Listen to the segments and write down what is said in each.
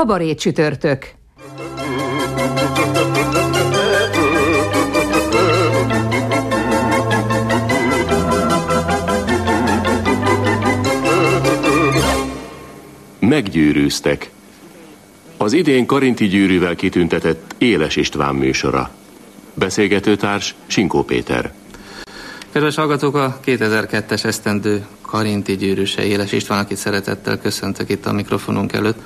Kabaré csütörtök. Meggyűrűztek. Az idén Karinti gyűrűvel kitüntetett Éles István műsora. Beszélgetőtárs Sinkó Péter. Kedves hallgatók, a 2002-es esztendő Karinti gyűrűse Éles István, akit szeretettel köszöntök itt a mikrofonunk előtt.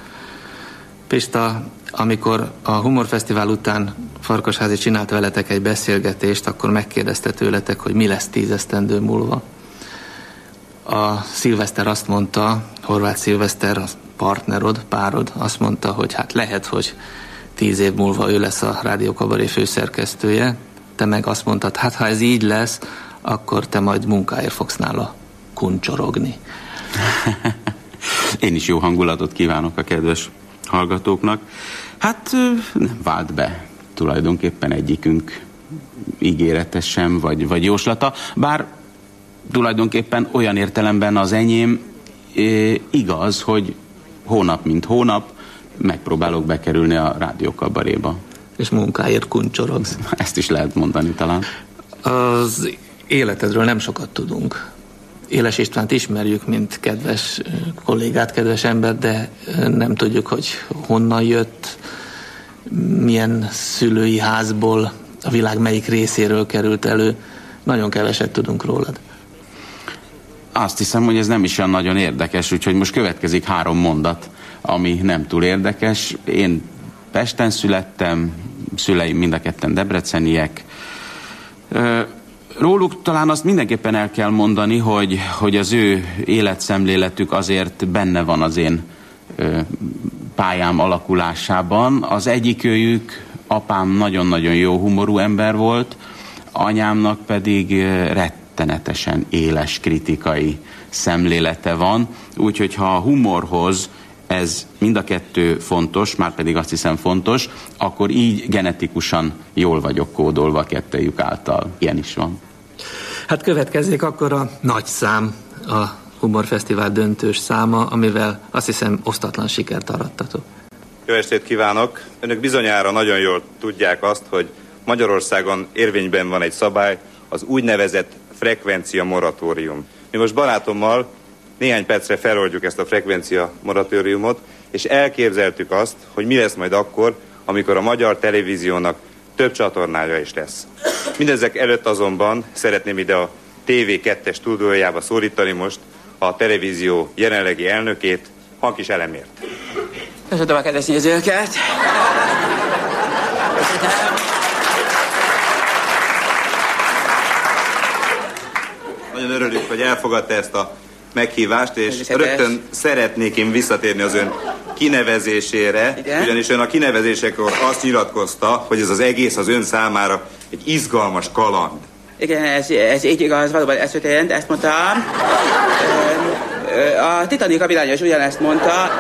Pista, amikor a Humorfesztivál után Farkasházi csinált veletek egy beszélgetést, akkor megkérdezte tőletek, hogy mi lesz tízesztendő múlva. A Szilveszter azt mondta, Horváth Szilveszter, a partnerod, párod, azt mondta, hogy hát lehet, hogy tíz év múlva ő lesz a Rádió Kabaré főszerkesztője. Te meg azt mondtad, hát ha ez így lesz, akkor te majd munkáért fogsz nála kuncsorogni. Én is jó hangulatot kívánok a kedves hallgatóknak. Hát nem vált be tulajdonképpen egyikünk ígérete sem, vagy, vagy jóslata, bár tulajdonképpen olyan értelemben az enyém igaz, hogy hónap mint hónap megpróbálok bekerülni a rádiókabaréba. És munkáért kuncsorogsz. Ezt is lehet mondani talán. Az életedről nem sokat tudunk. Éles Istvánt ismerjük, mint kedves kollégát, kedves ember, de nem tudjuk, hogy honnan jött, milyen szülői házból, a világ melyik részéről került elő. Nagyon keveset tudunk rólad. Azt hiszem, hogy ez nem is olyan nagyon érdekes, úgyhogy most következik három mondat, ami nem túl érdekes. Én Pesten születtem, szüleim mind a ketten debreceniek. Róluk talán azt mindenképpen el kell mondani, hogy, hogy az ő életszemléletük azért benne van az én ö, pályám alakulásában. Az egyik őjük, apám nagyon-nagyon jó humorú ember volt, anyámnak pedig rettenetesen éles kritikai szemlélete van, úgyhogy ha a humorhoz ez mind a kettő fontos, már pedig azt hiszem fontos, akkor így genetikusan jól vagyok kódolva a kettőjük által. Ilyen is van. Hát következzék akkor a nagy szám, a Humorfesztivál döntős száma, amivel azt hiszem osztatlan sikert arattatok. Jó estét kívánok! Önök bizonyára nagyon jól tudják azt, hogy Magyarországon érvényben van egy szabály, az úgynevezett frekvencia moratórium. Mi most barátommal néhány percre feloldjuk ezt a frekvencia moratóriumot, és elképzeltük azt, hogy mi lesz majd akkor, amikor a magyar televíziónak több csatornája is lesz. Mindezek előtt azonban szeretném ide a TV2-es stúdiójába szólítani most a televízió jelenlegi elnökét, Hankis Elemért. Köszönöm a kedves nézőket! Nagyon örülünk, hogy elfogadta ezt a meghívást, és rögtön szeretnék én visszatérni az ön kinevezésére, Igen? ugyanis ön a kinevezésekor azt nyilatkozta, hogy ez az egész az ön számára egy izgalmas kaland. Igen, ez, ez így igaz, valóban ez történt, ezt mondtam. A Titanic kapitánya is ugyanezt mondta.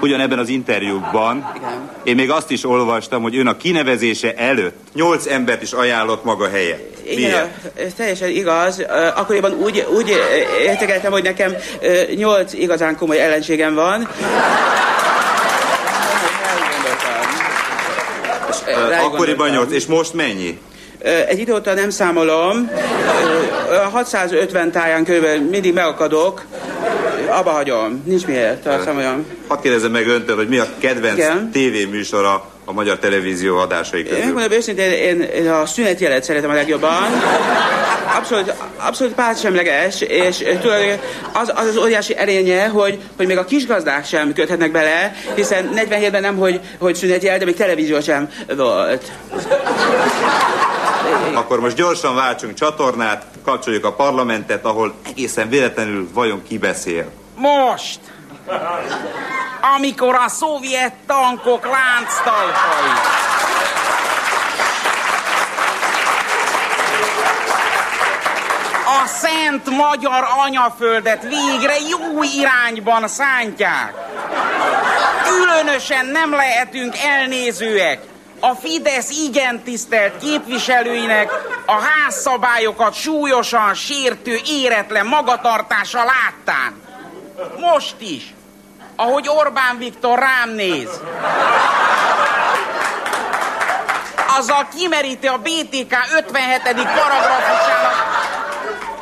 Ugyanebben az interjúkban Igen. én még azt is olvastam, hogy ön a kinevezése előtt nyolc embert is ajánlott maga helyett. Igen, ez teljesen igaz. Akkoriban úgy, úgy értékeltem, hogy nekem nyolc igazán komoly ellenségem van. Akkoriban nyolc, és most mennyi? Egy idő óta nem számolom. 650 táján körülbelül mindig megakadok. Abba hagyom. Nincs miért, számoljam. Hadd kérdezem meg öntől, hogy mi a kedvenc Igen? tévéműsora a magyar televízió adásai közül? Én mondom őszintén, én, én a szünetjelet szeretem a legjobban. Abszolút, abszolút pártsemleges, és tulajdonképpen az, az az óriási erénye, hogy, hogy még a kisgazdák sem köthetnek bele, hiszen 47-ben nem, hogy, hogy szünetjel, de még televízió sem volt. Akkor most gyorsan váltsunk csatornát, kapcsoljuk a parlamentet, ahol egészen véletlenül vajon ki beszél. Most! amikor a szovjet tankok lánctalpai a szent magyar anyaföldet végre jó irányban szántják. Különösen nem lehetünk elnézőek a Fidesz igen tisztelt képviselőinek a házszabályokat súlyosan sértő éretlen magatartása láttán. Most is, ahogy Orbán Viktor rám néz. Azzal kimeríti a BTK 57. paragrafusának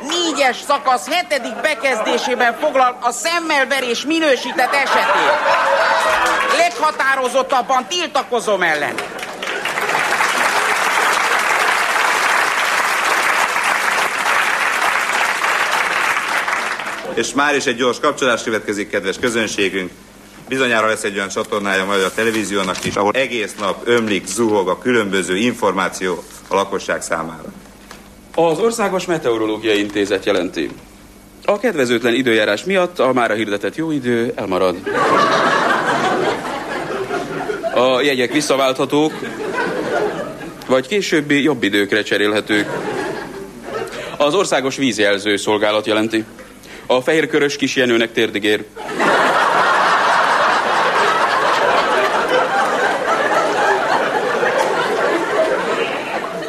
négyes szakasz hetedik bekezdésében foglal a szemmelverés minősített esetén. Leghatározottabban tiltakozom ellen. És már is egy gyors kapcsolás következik, kedves közönségünk. Bizonyára lesz egy olyan csatornája majd a televíziónak is, ahol egész nap ömlik, zuhog a különböző információ a lakosság számára. Az Országos Meteorológiai Intézet jelenti. A kedvezőtlen időjárás miatt a mára hirdetett jó idő elmarad. A jegyek visszaválthatók, vagy későbbi jobb időkre cserélhetők. Az Országos Vízjelző Szolgálat jelenti. A fehérkörös kisjenőnek térdig ér.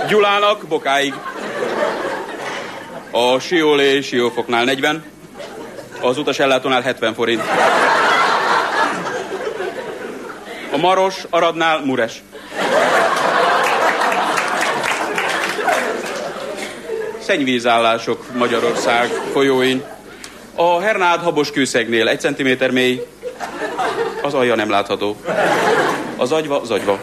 Gyulának bokáig. A Siolé Siófoknál 40, az utas ellátónál 70 forint. A Maros Aradnál Mures. Szennyvízállások Magyarország folyóin. A Hernád habos kőszegnél egy centiméter mély, az alja nem látható. Az agyva, az agyva.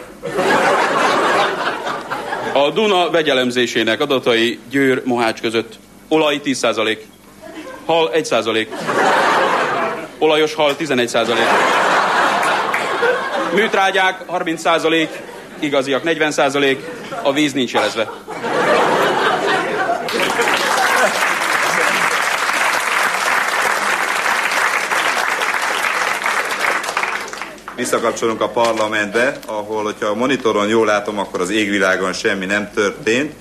A Duna vegyelemzésének adatai Győr, Mohács között. Olaj 10%, hal 1%, olajos hal 11%, műtrágyák 30%, igaziak 40%, a víz nincs jelezve. Visszakapcsolunk a parlamentbe, ahol, hogyha a monitoron jól látom, akkor az égvilágon semmi nem történt.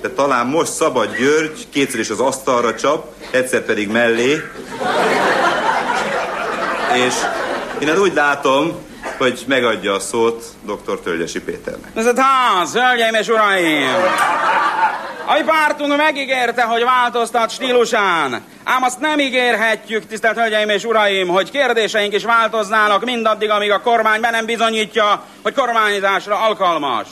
De talán most Szabad György kétszer is az asztalra csap, egyszer pedig mellé. És én hát úgy látom, hogy megadja a szót dr. Tölgyesi Péternek. Ez a ház, hölgyeim és uraim! A mi pártunk megígérte, hogy változtat stílusán. Ám azt nem ígérhetjük, tisztelt hölgyeim és uraim, hogy kérdéseink is változnának mindaddig, amíg a kormány be nem bizonyítja, hogy kormányzásra alkalmas.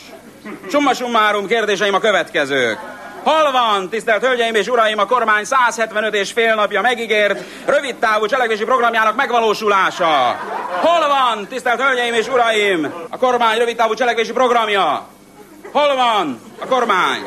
Summa summarum kérdéseim a következők. Hol van, tisztelt Hölgyeim és Uraim, a kormány 175 és fél napja megígért rövid távú cselekvési programjának megvalósulása? Hol van, tisztelt Hölgyeim és Uraim, a kormány rövid távú cselekvési programja? Hol van a kormány?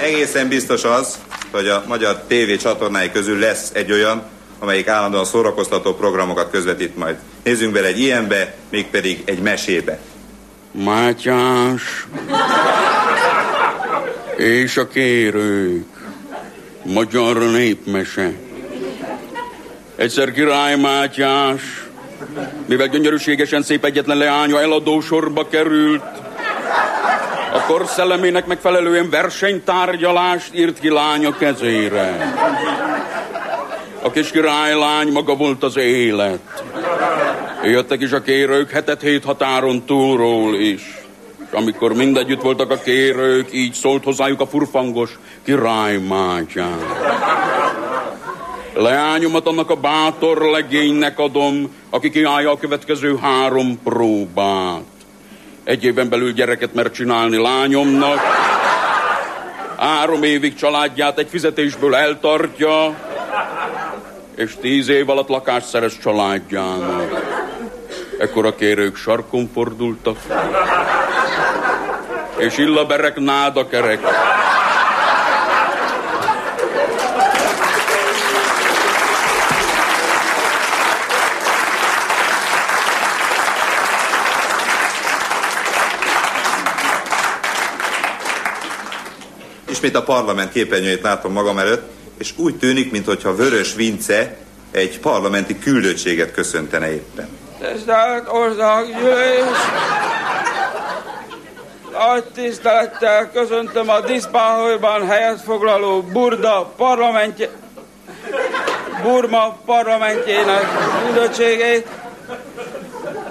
Egészen biztos az, hogy a magyar TV csatornái közül lesz egy olyan, amelyik állandóan szórakoztató programokat közvetít majd. Nézzünk bele egy ilyenbe, mégpedig egy mesébe. Mátyás és a kérők. Magyar népmese. Egyszer király Mátyás, mivel gyönyörűségesen szép egyetlen leánya eladó sorba került, a kor szellemének megfelelően versenytárgyalást írt ki lánya kezére. A kis királylány maga volt az élet. Jöttek is a kérők hetet hét határon túlról is. És amikor mindegyütt voltak a kérők, így szólt hozzájuk a furfangos király. Leányomat annak a bátor legénynek adom, aki kiállja a következő három próbát. Egy éven belül gyereket mer csinálni lányomnak, három évig családját egy fizetésből eltartja, és tíz év alatt lakást szerez családjának. Ekkor a kérők sarkon fordultak, és illaberek náda kerek. Ismét a parlament képernyőjét látom magam előtt, és úgy tűnik, mintha Vörös Vince egy parlamenti küldöttséget köszöntene éppen. Tisztelt országgyűlés! Nagy tisztelettel köszöntöm a Diszpáholyban helyet foglaló Burda parlamentje... Burma parlamentjének küldöttségét.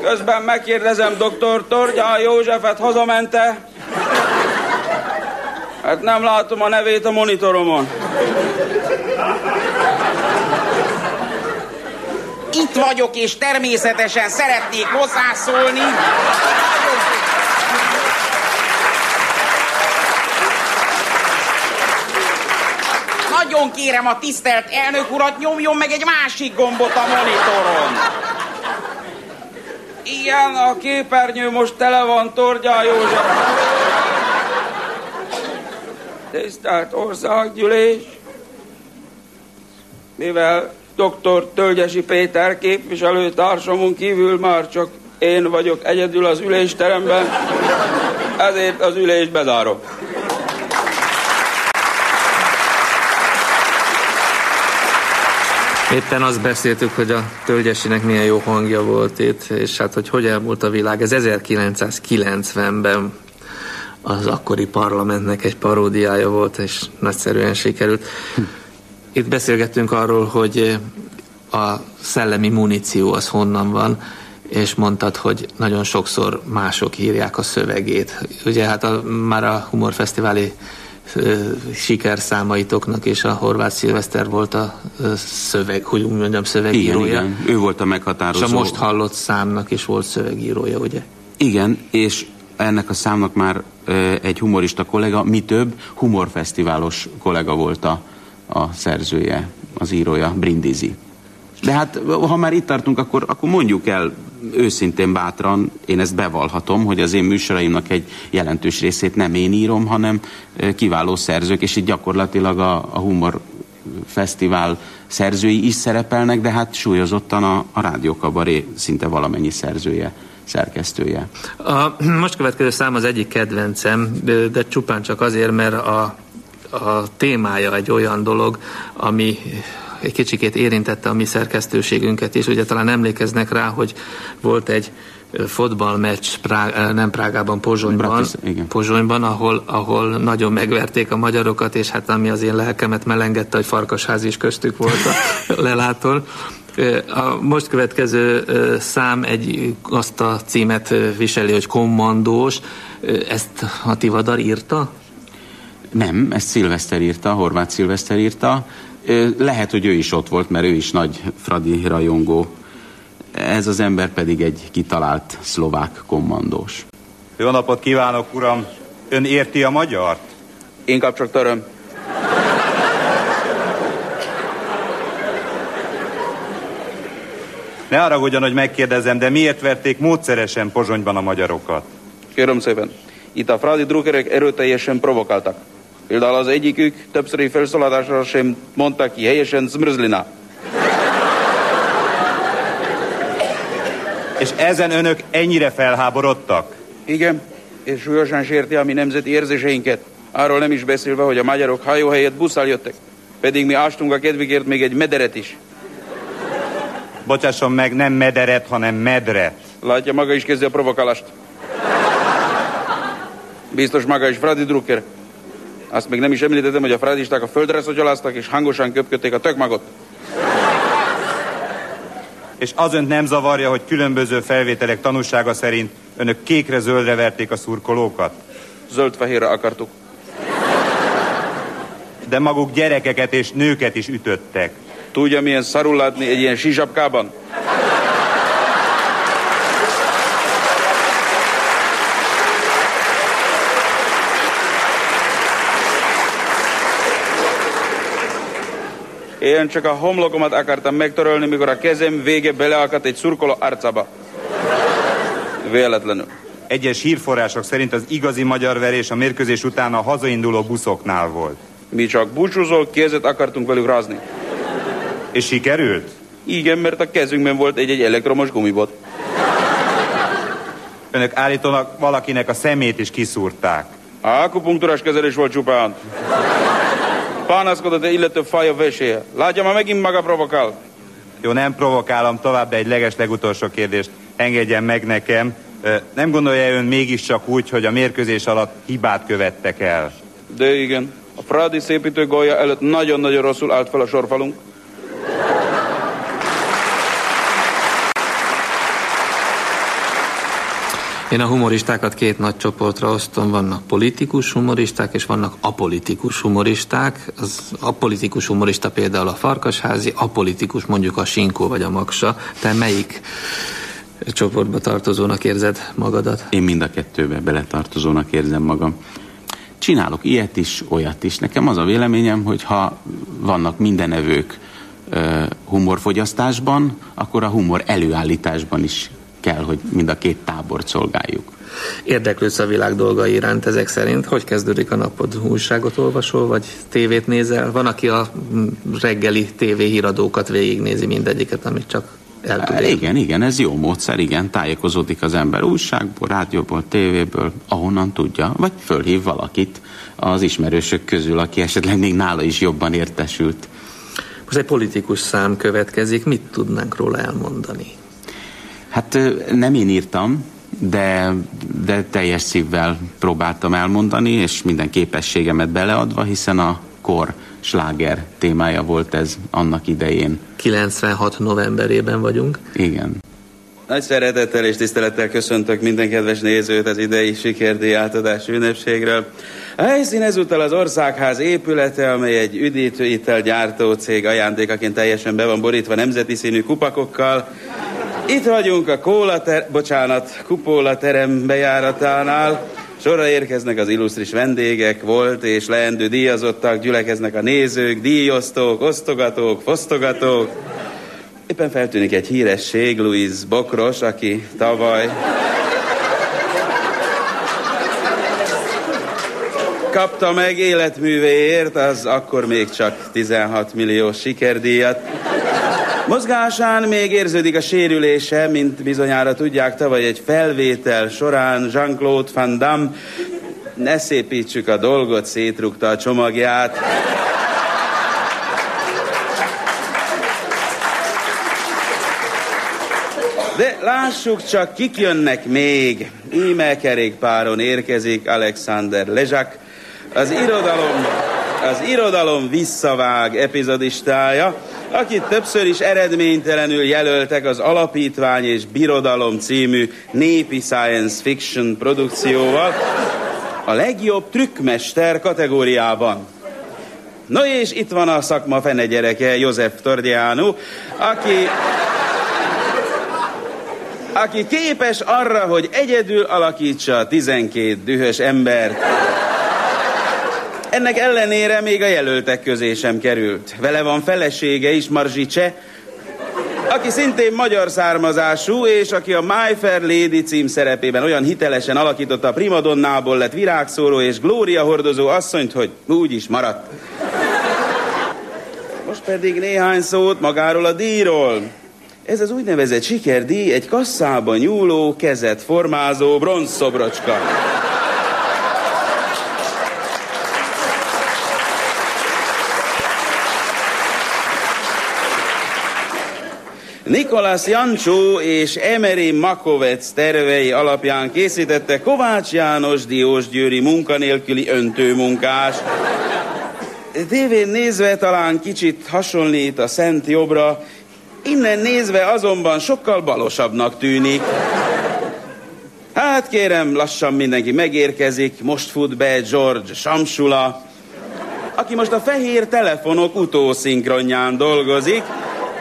Közben megkérdezem dr. Torgyán Józsefet hazamente. Hát nem látom a nevét a monitoromon. Itt vagyok, és természetesen szeretnék hozzászólni. Nagyon kérem a tisztelt elnök urat, nyomjon meg egy másik gombot a monitoron. Igen, a képernyő most tele van Torgyá József. Tisztelt országgyűlés, mivel dr. Tölgyesi Péter képviselőtársamon kívül már csak én vagyok egyedül az ülésteremben, ezért az ülést bezárom. Éppen azt beszéltük, hogy a Tölgyesinek milyen jó hangja volt itt, és hát, hogy hogy elmúlt a világ. Ez 1990-ben az akkori parlamentnek egy paródiája volt, és nagyszerűen sikerült. Itt beszélgettünk arról, hogy a szellemi muníció az honnan van, és mondtad, hogy nagyon sokszor mások írják a szövegét. Ugye hát a, már a humorfesztiváli sikerszámaitoknak, és a Horváth Szilveszter volt a szöveg, hogy úgy mondjam, szövegírója. Igen, igen, ő volt a meghatározó. És a most hallott számnak is volt szövegírója, ugye? Igen, és ennek a számnak már egy humorista kollega, mi több, humorfesztiválos kollega volt a, a szerzője, az írója, Brindisi. De hát, ha már itt tartunk, akkor, akkor mondjuk el őszintén bátran, én ezt bevallhatom, hogy az én műsoraimnak egy jelentős részét nem én írom, hanem kiváló szerzők, és itt gyakorlatilag a, a humor szerzői is szerepelnek, de hát súlyozottan a, a rádiókabaré szinte valamennyi szerzője szerkesztője. A most következő szám az egyik kedvencem, de, csupán csak azért, mert a, a témája egy olyan dolog, ami egy kicsikét érintette a mi szerkesztőségünket is. Ugye talán emlékeznek rá, hogy volt egy fotballmeccs Prá- nem Prágában, Pozsonyban, Bratisz, Pozsonyban ahol, ahol nagyon megverték a magyarokat, és hát ami az én lelkemet melengette, hogy Farkasház is köztük volt a lelától. A most következő szám egy, azt a címet viseli, hogy kommandós. Ezt a Tivadar írta? Nem, ezt Szilveszter írta, Horváth Szilveszter írta. Lehet, hogy ő is ott volt, mert ő is nagy Fradi rajongó. Ez az ember pedig egy kitalált szlovák kommandós. Jó napot kívánok, uram! Ön érti a magyart? Én csak töröm. Ne haragudjon, hogy megkérdezem, de miért verték módszeresen Pozsonyban a magyarokat? Kérem szépen, itt a Fradi drukkerek erőteljesen provokáltak. Például az egyikük többszöri felszólalásra sem mondta ki helyesen zmrzlina. És ezen önök ennyire felháborodtak? Igen, és súlyosan sérti a mi nemzeti érzéseinket. Arról nem is beszélve, hogy a magyarok hajó helyett busszal jöttek. Pedig mi ástunk a kedvükért még egy mederet is. Bocsásson meg, nem mederet, hanem medret. Látja, maga is kezdi a provokálást. Biztos maga is Fradi Drucker. Azt még nem is említettem, hogy a fradisták a földre szotyoláztak, és hangosan köpködték a tökmagot. És az önt nem zavarja, hogy különböző felvételek tanúsága szerint önök kékre-zöldre verték a szurkolókat? Zöld-fehérre akartuk. De maguk gyerekeket és nőket is ütöttek. Tudja, milyen szarul látni egy ilyen sisapkában? Én csak a homlokomat akartam megtörölni, mikor a kezem vége beleakadt egy szurkoló arcába. Véletlenül. Egyes hírforrások szerint az igazi magyar verés a mérkőzés után a hazainduló buszoknál volt. Mi csak búcsúzó kézet akartunk velük rázni. És sikerült? Igen, mert a kezünkben volt egy-egy elektromos gumibot. Önök állítólag valakinek a szemét is kiszúrták. Akupunktúrás kezelés volt csupán. Panaszkodott egy illető faj a veséje. Látja, már megint maga provokál. Jó, nem provokálom tovább, de egy leges legutolsó kérdést engedjen meg nekem. Nem gondolja ön mégiscsak úgy, hogy a mérkőzés alatt hibát követtek el? De igen. A Fradi szépítő golya előtt nagyon-nagyon rosszul állt fel a sorfalunk. Én a humoristákat két nagy csoportra osztom, vannak politikus humoristák, és vannak apolitikus humoristák. Az apolitikus humorista például a Farkasházi, apolitikus mondjuk a Sinkó vagy a Maksa. Te melyik csoportba tartozónak érzed magadat? Én mind a kettőbe beletartozónak érzem magam. Csinálok ilyet is, olyat is. Nekem az a véleményem, hogy ha vannak mindenevők humorfogyasztásban, akkor a humor előállításban is kell, hogy mind a két tábort szolgáljuk. Érdeklődsz a világ dolgai iránt ezek szerint? Hogy kezdődik a napod? Újságot olvasol, vagy tévét nézel? Van, aki a reggeli tévéhíradókat végignézi mindegyiket, amit csak el tud Igen, igen, ez jó módszer, igen, tájékozódik az ember újságból, rádióból, tévéből, ahonnan tudja, vagy fölhív valakit az ismerősök közül, aki esetleg még nála is jobban értesült. Most egy politikus szám következik, mit tudnánk róla elmondani? Hát nem én írtam, de, de teljes szívvel próbáltam elmondani, és minden képességemet beleadva, hiszen a kor sláger témája volt ez annak idején. 96 novemberében vagyunk. Igen. Nagy szeretettel és tisztelettel köszöntök minden kedves nézőt az idei sikerdi átadás ünnepségről. A helyszín ezúttal az országház épülete, amely egy üdítőitel gyártó cég ajándékaként teljesen be van borítva nemzeti színű kupakokkal, itt vagyunk a kóla ter- bocsánat, kupóla terem bejáratánál. Sorra érkeznek az illusztris vendégek, volt és leendő díjazottak, gyülekeznek a nézők, díjosztók, osztogatók, fosztogatók. Éppen feltűnik egy híresség, Louis Bokros, aki tavaly kapta meg életművéért, az akkor még csak 16 millió sikerdíjat. Mozgásán még érződik a sérülése, mint bizonyára tudják, tavaly egy felvétel során Jean-Claude Van Damme ne szépítsük a dolgot, szétrugta a csomagját. De lássuk csak, kik jönnek még. Íme kerékpáron érkezik Alexander Lezsak, az irodalom, az irodalom visszavág epizodistája, akit többször is eredménytelenül jelöltek az Alapítvány és Birodalom című népi science fiction produkcióval a legjobb trükkmester kategóriában. No és itt van a szakma fene gyereke, József Tordiano, aki aki képes arra, hogy egyedül alakítsa a 12 dühös embert. Ennek ellenére még a jelöltek közé sem került. Vele van felesége is, Marzsicse, aki szintén magyar származású, és aki a My Fair Lady cím szerepében olyan hitelesen alakította a primadonnából lett virágszóró és glória hordozó asszonyt, hogy úgy is maradt. Most pedig néhány szót magáról a díjról. Ez az úgynevezett sikerdíj egy kasszában nyúló, kezet formázó bronzszobrocska. Nikolász Jancsó és Emery Makovec tervei alapján készítette Kovács János Diósgyőri munkanélküli öntőmunkás. Tévén nézve talán kicsit hasonlít a Szent Jobbra, innen nézve azonban sokkal balosabbnak tűnik. Hát kérem, lassan mindenki megérkezik, most fut be George Samsula, aki most a fehér telefonok utószinkronján dolgozik,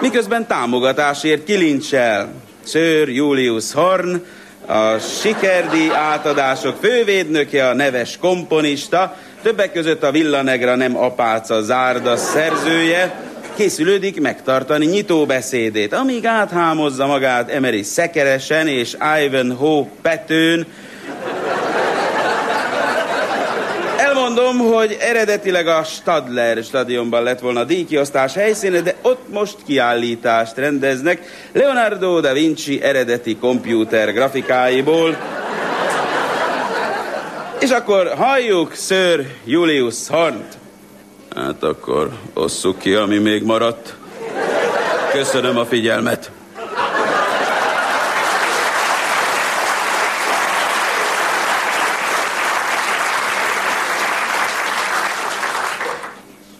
miközben támogatásért kilincsel. Sir Julius Horn, a sikerdi átadások fővédnöke, a neves komponista, többek között a Villanegra nem apáca zárda szerzője, készülődik megtartani nyitóbeszédét, amíg áthámozza magát Emery Szekeresen és Ivanhoe Petőn, Elmondom, hogy eredetileg a Stadler stadionban lett volna a díjkiosztás helyszíne, de ott most kiállítást rendeznek Leonardo da Vinci eredeti kompjúter grafikáiból. És akkor halljuk Sir Julius Hornt. Hát akkor osszuk ki, ami még maradt. Köszönöm a figyelmet.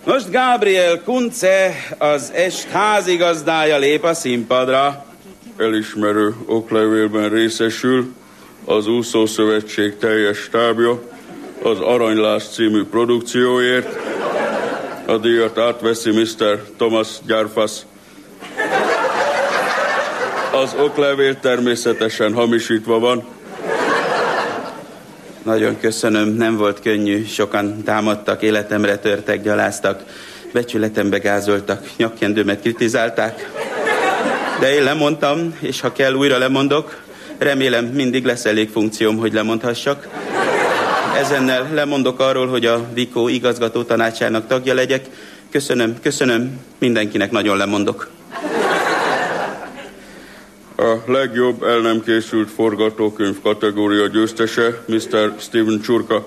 Most Gabriel Kunce, az est házigazdája lép a színpadra. Elismerő oklevélben részesül az Úszószövetség teljes stábja az Aranylász című produkcióért. A díjat átveszi Mr. Thomas Gyárfasz. Az oklevél természetesen hamisítva van. Nagyon köszönöm, nem volt könnyű. Sokan támadtak, életemre törtek, gyaláztak, becsületembe gázoltak, nyakkendőmet kritizálták. De én lemondtam, és ha kell, újra lemondok. Remélem, mindig lesz elég funkcióm, hogy lemondhassak. Ezennel lemondok arról, hogy a Vikó igazgató tanácsának tagja legyek. Köszönöm, köszönöm, mindenkinek nagyon lemondok. A legjobb el nem készült forgatókönyv kategória győztese Mr. Steven Csurka.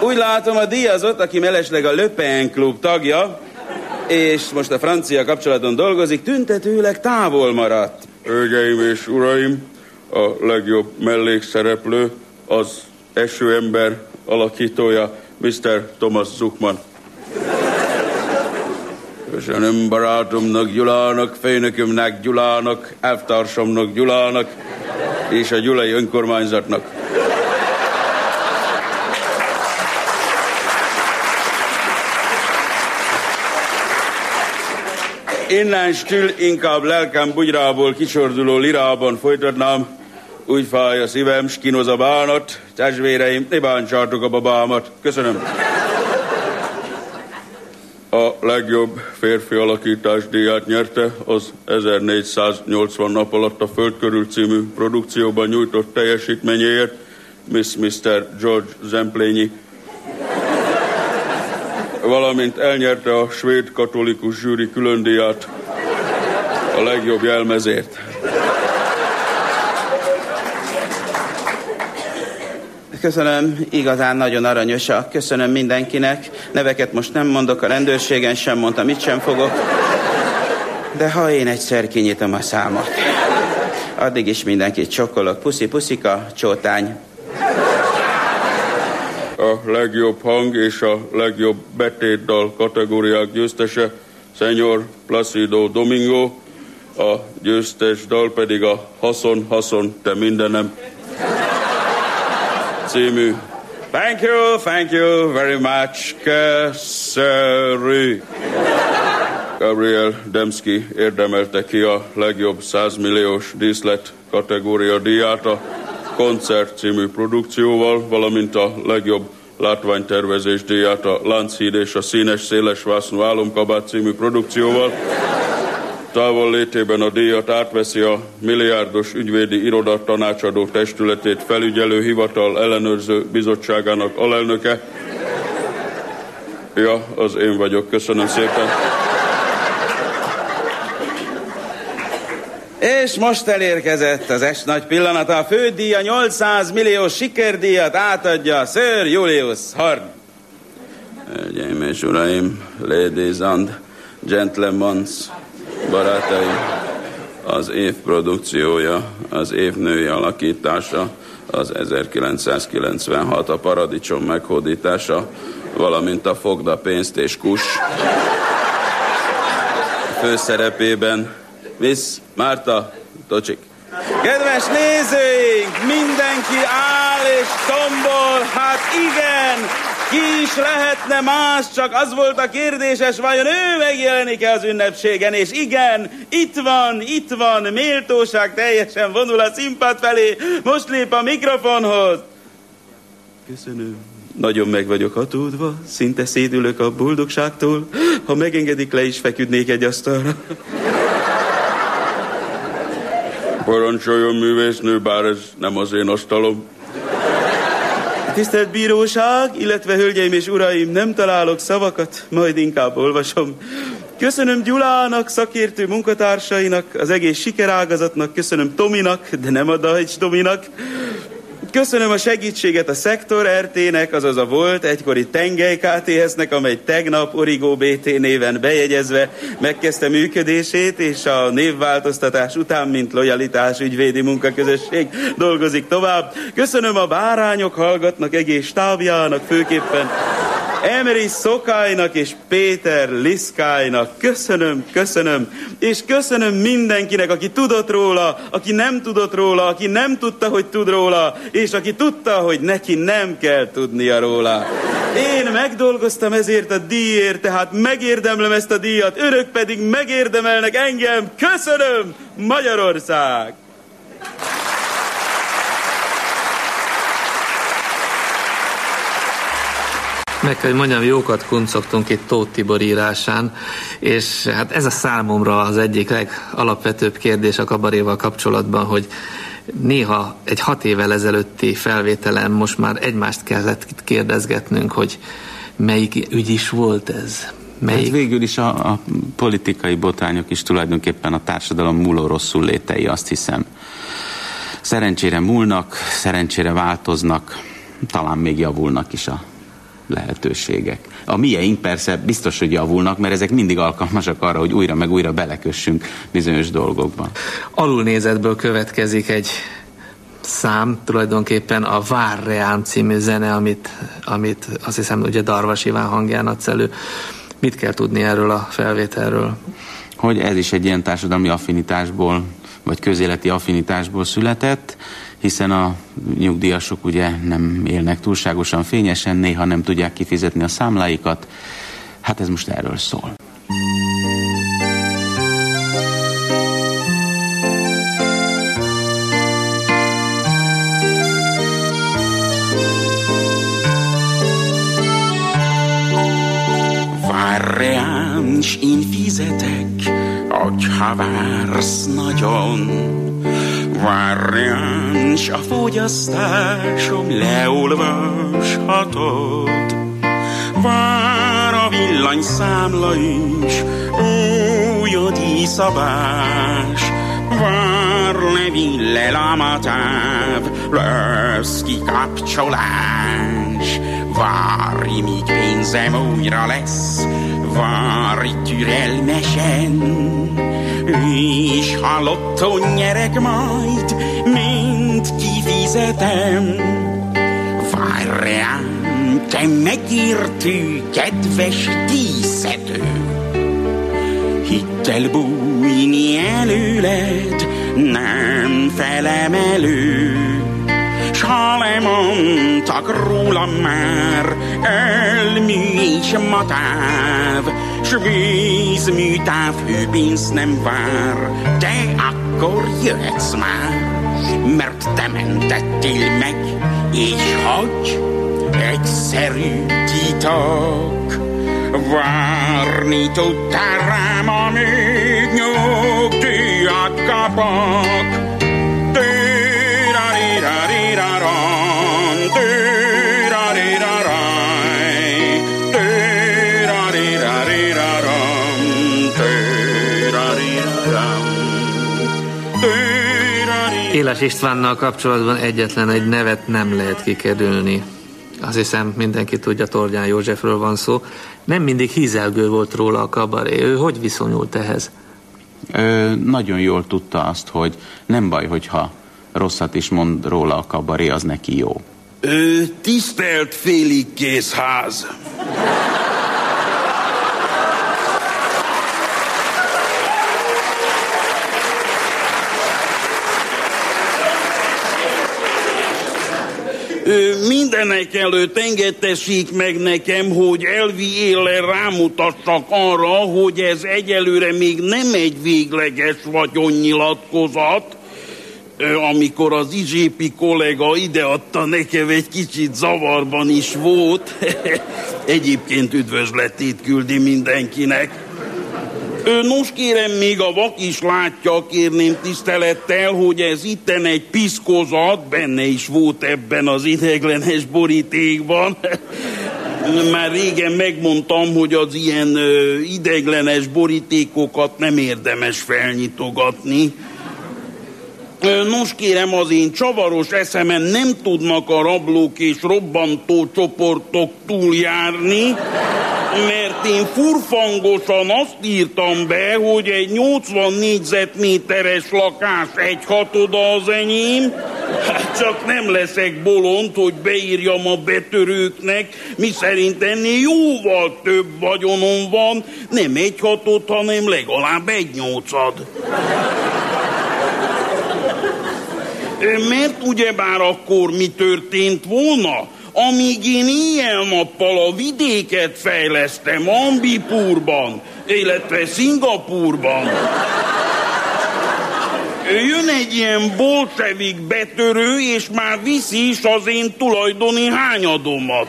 Úgy látom, a díjazott, aki mellesleg a Le Pen Club tagja, és most a francia kapcsolaton dolgozik, tüntetőleg távol maradt. Hölgyeim és uraim, a legjobb mellékszereplő az esőember alakítója Mr. Thomas Zuckman. Köszönöm barátomnak Gyulának, főnökömnek Gyulának, elvtársamnak Gyulának és a gyulai önkormányzatnak. Innenstül inkább lelkem bugyrából kicsorduló lirában folytatnám, úgy fáj a szívem, skinoz a bánat, testvéreim, ne bántsátok a babámat. Köszönöm. A legjobb férfi alakítás díját nyerte az 1480 nap alatt a Föld körül című produkcióban nyújtott teljesítményéért Miss Mr. George Zemplényi, valamint elnyerte a svéd katolikus zsűri külön díját a legjobb jelmezért. Köszönöm, igazán nagyon aranyosak. Köszönöm mindenkinek. Neveket most nem mondok, a rendőrségen sem mondtam, itt sem fogok. De ha én egyszer kinyitom a számot, addig is mindenkit csokolok. Puszi, puszika, csótány. A legjobb hang és a legjobb betétdal kategóriák győztese Senyor Placido Domingo, a győztes dal pedig a Haszon, haszon, te mindenem című Thank you, thank you very much, köszönjük. Gabriel Demski érdemelte ki a legjobb 100 milliós díszlet kategória díját a Koncert című produkcióval, valamint a legjobb látványtervezés díját a Lánchíd és a Színes Széles Vásznú Álomkabát című produkcióval. Távol létében a díjat átveszi a milliárdos ügyvédi iroda tanácsadó testületét felügyelő hivatal ellenőrző bizottságának alelnöke. Ja, az én vagyok. Köszönöm szépen. És most elérkezett az est nagy pillanata. A fődíja 800 millió sikerdíjat átadja Sir Julius Horn. Hölgyeim és uraim, ladies and gentlemen, barátaim, az év produkciója, az év női alakítása, az 1996 a paradicsom meghódítása, valamint a fogda pénzt és kus főszerepében Miss Márta Tocsik. Kedves nézőink, mindenki áll és tombol, hát igen, ki is lehetne más, csak az volt a kérdéses, vajon ő megjelenik-e az ünnepségen, és igen, itt van, itt van, méltóság teljesen vonul a színpad felé, most lép a mikrofonhoz. Köszönöm. Nagyon meg vagyok hatódva, szinte szédülök a boldogságtól, ha megengedik, le is feküdnék egy asztalra. Parancsoljon művésznő, bár ez nem az én asztalom. Tisztelt Bíróság, illetve hölgyeim és uraim, nem találok szavakat, majd inkább olvasom. Köszönöm Gyulának, szakértő munkatársainak, az egész sikerágazatnak, köszönöm Tominak, de nem a Dajcs Tominak. Köszönöm a segítséget a Szektor RT-nek, azaz a volt egykori Tengely KTS-nek, amely tegnap Origo BT néven bejegyezve megkezdte működését, és a névváltoztatás után, mint lojalitás ügyvédi munkaközösség dolgozik tovább. Köszönöm a bárányok hallgatnak egész stábjának, főképpen Emery Szokálynak és Péter Liszkálynak. Köszönöm, köszönöm. És köszönöm mindenkinek, aki tudott róla, aki nem tudott róla, aki nem tudta, hogy tud róla, és aki tudta, hogy neki nem kell tudnia róla. Én megdolgoztam ezért a díjért, tehát megérdemlem ezt a díjat, önök pedig megérdemelnek engem. Köszönöm, Magyarország! Meg kell, hogy mondjam, jókat kuncogtunk itt Tóth Tibor írásán, és hát ez a számomra az egyik legalapvetőbb kérdés a kabaréval kapcsolatban, hogy néha egy hat évvel ezelőtti felvételen most már egymást kellett kérdezgetnünk, hogy melyik ügy is volt ez. Melyik? Hát végül is a, a politikai botányok is tulajdonképpen a társadalom múló rosszul létei, azt hiszem. Szerencsére múlnak, szerencsére változnak, talán még javulnak is a lehetőségek. A mieink persze biztos, hogy javulnak, mert ezek mindig alkalmasak arra, hogy újra meg újra belekössünk bizonyos dolgokban. Alulnézetből következik egy szám, tulajdonképpen a Vár Reám című zene, amit, amit azt hiszem ugye Darvas Iván hangján adsz elő. Mit kell tudni erről a felvételről? Hogy ez is egy ilyen társadalmi affinitásból, vagy közéleti affinitásból született, hiszen a nyugdíjasok ugye nem élnek túlságosan fényesen, néha nem tudják kifizetni a számláikat. Hát ez most erről szól. Várján, én fizetek, hogyha vársz nagyon, Várján, s a fogyasztásom leolvashatod. Vár a villanyszámla is, új a díszabás. Vár le ville lamatáv, lesz kikapcsolás. Várj, míg pénzem újra lesz, várj türelmesen, és halotton nyerek majd, mint kifizetem. Várj rám, te megértő, kedves díszedő, hittel bújni előled, nem felemelő. S ha lemondtak rólam már, elmű és matáv, s vízműtáv hőpénz nem vár, de akkor jöhetsz már, mert te mentettél meg, és hogy egyszerű titok. Várni tudtál rám, amíg nyugdíjat kapok, Éles Istvánnal kapcsolatban egyetlen egy nevet nem lehet kikerülni. Azt hiszem mindenki tudja, Tordján Józsefről van szó. Nem mindig hízelgő volt róla a kabaré. Ő hogy viszonyult ehhez? Ö, nagyon jól tudta azt, hogy nem baj, hogyha rosszat is mond róla a kabaré, az neki jó. Ö, tisztelt félig kész ház! Mindenek előtt engedtessék meg nekem, hogy elvi éle rámutassak arra, hogy ez egyelőre még nem egy végleges vagyonnyilatkozat, amikor az izsépi kollega ideadta nekem egy kicsit zavarban is volt. Egyébként üdvözletét küldi mindenkinek. Nos kérem, még a vak is látja, kérném tisztelettel, hogy ez itten egy piszkozat, benne is volt ebben az ideglenes borítékban. Már régen megmondtam, hogy az ilyen ö, ideglenes borítékokat nem érdemes felnyitogatni. Nos kérem, az én csavaros eszemen nem tudnak a rablók és robbantó csoportok túljárni, mert én furfangosan azt írtam be, hogy egy 80 négyzetméteres lakás egy hatoda az enyém, hát csak nem leszek bolond, hogy beírjam a betörőknek, mi szerint ennél jóval több vagyonom van, nem egy hatot, hanem legalább egy nyolcad. Mert ugyebár akkor mi történt volna? Amíg én éjjel-nappal a vidéket fejlesztem Ambipurban, illetve Szingapurban, jön egy ilyen bolsevik betörő, és már viszi is az én tulajdoni hányadomat.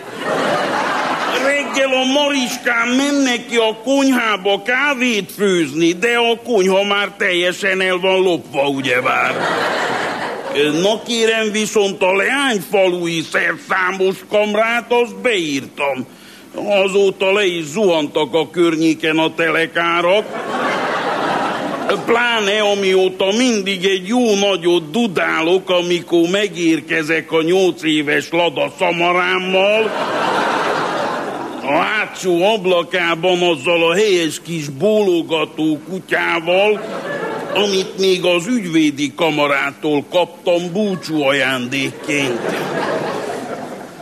Reggel a Mariskán mennek ki a konyhába kávét főzni, de a konyha már teljesen el van lopva, ugyebár. Na kérem, viszont a leányfalui szerszámos kamrát, azt beírtam. Azóta le is zuhantak a környéken a telekárak. Pláne amióta mindig egy jó nagyot dudálok, amikor megérkezek a nyolc éves Lada szamarámmal. A hátsó ablakában azzal a helyes kis bólogató kutyával, amit még az ügyvédi kamarától kaptam búcsú ajándékként.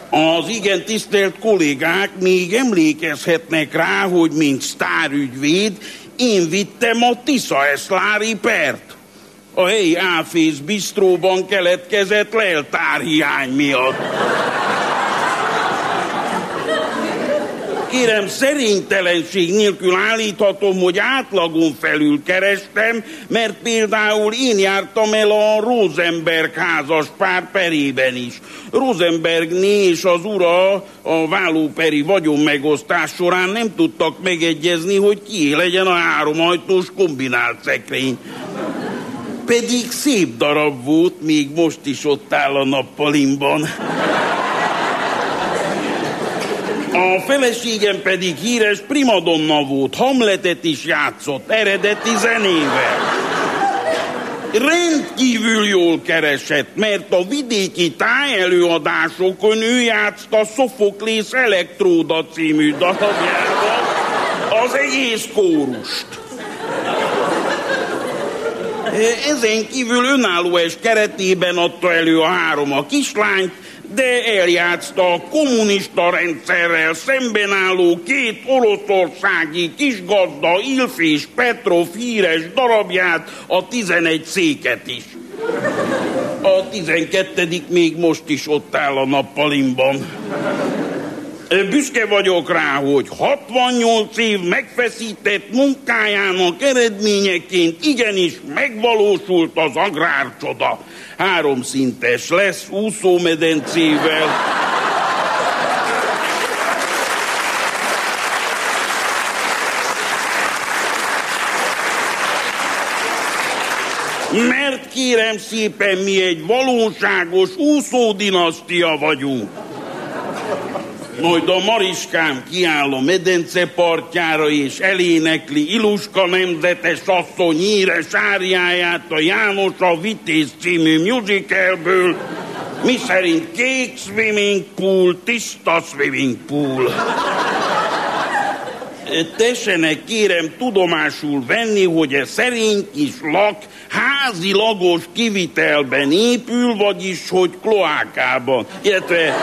Az igen tisztelt kollégák még emlékezhetnek rá, hogy mint sztárügyvéd én vittem a Tisza Eszlári pert. A helyi Áfész bistróban keletkezett leltárhiány miatt. Kérem, szerénytelenség nélkül állíthatom, hogy átlagon felül kerestem, mert például én jártam el a Rosenberg házas pár perében is. Rosenbergné és az ura a vállóperi vagyonmegosztás során nem tudtak megegyezni, hogy kié legyen a háromajtós kombinált szekrény. Pedig szép darab volt, még most is ott áll a nappalimban. A feleségem pedig híres primadonna volt, Hamletet is játszott, eredeti zenével. Rendkívül jól keresett, mert a vidéki tájelőadásokon ő játszta Sofoklész Elektróda című darabjában az egész kórust. Ezen kívül önálló keretében adta elő a három a kislányt, de eljátszta a kommunista rendszerrel szemben álló két oroszországi kisgazda Ilf és Petrov híres darabját, a 11 széket is. A 12 még most is ott áll a nappalimban. Büszke vagyok rá, hogy 68 év megfeszített munkájának eredményeként igenis megvalósult az agrárcsoda háromszintes lesz, úszómedencével. Mert kérem szépen, mi egy valóságos úszódinasztia vagyunk. Majd a Mariskám kiáll a medence partjára, és elénekli Iluska nemzetes asszony híres áriáját a János a Vitéz című musicalből, mi szerint kék swimming pool, tiszta swimming pool. Tessenek kérem tudomásul venni, hogy ez szerény kis lak házi lagos kivitelben épül, vagyis hogy kloákában, illetve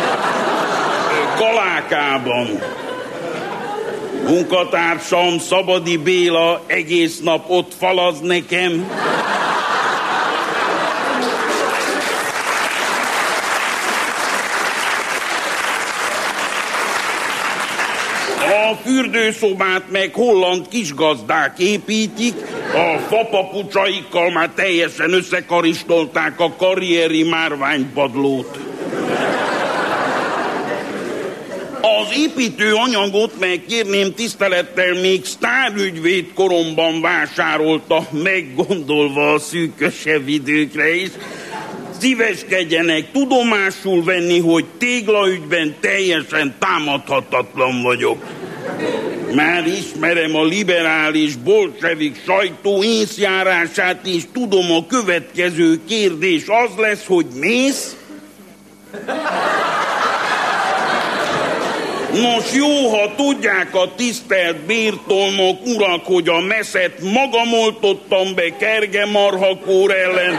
Galákában. Munkatársam Szabadi Béla egész nap ott falaz nekem. A fürdőszobát meg holland kisgazdák építik, a fapapucsaikkal már teljesen összekaristolták a karrieri márványpadlót. Az építő anyagot megkérném tisztelettel még sztárügyvéd koromban vásárolta, meggondolva a szűkösebb időkre is. Szíveskedjenek tudomásul venni, hogy téglaügyben teljesen támadhatatlan vagyok. Már ismerem a liberális bolsevik sajtó észjárását, és tudom a következő kérdés az lesz, hogy mész? Nos jó, ha tudják a tisztelt bértolnok urak, hogy a meszet magam oltottam be kerge marhakór ellen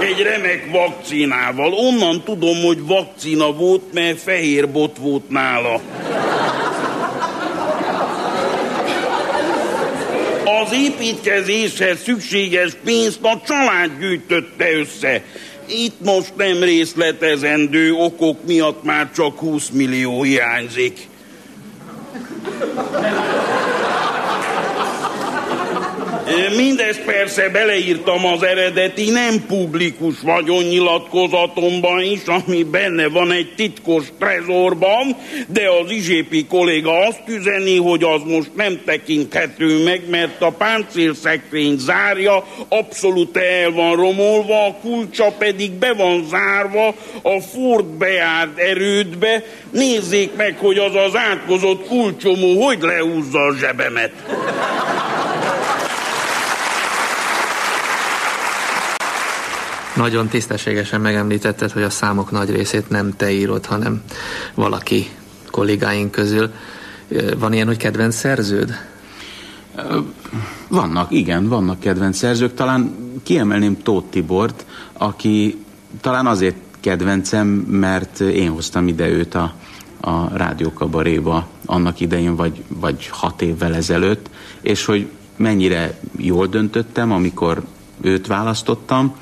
egy remek vakcinával. Onnan tudom, hogy vakcina volt, mert fehér bot volt nála. Az építkezéshez szükséges pénzt a család gyűjtötte össze. Itt most nem részletezendő okok miatt már csak 20 millió hiányzik. Mindezt persze beleírtam az eredeti nem publikus vagyonnyilatkozatomban is, ami benne van egy titkos trezorban, de az izsépi kolléga azt üzeni, hogy az most nem tekinthető meg, mert a páncélszekrény zárja abszolút el van romolva, a kulcsa pedig be van zárva a Ford bejárt erődbe. Nézzék meg, hogy az az átkozott kulcsomó hogy leúzza a zsebemet. Nagyon tisztességesen megemlítetted, hogy a számok nagy részét nem te írod, hanem valaki kollégáink közül. Van ilyen, hogy kedvenc szerződ? Vannak, igen, vannak kedvenc szerzők. Talán kiemelném Tóth Tibort, aki talán azért kedvencem, mert én hoztam ide őt a, a rádiókabaréba annak idején, vagy, vagy hat évvel ezelőtt, és hogy mennyire jól döntöttem, amikor őt választottam,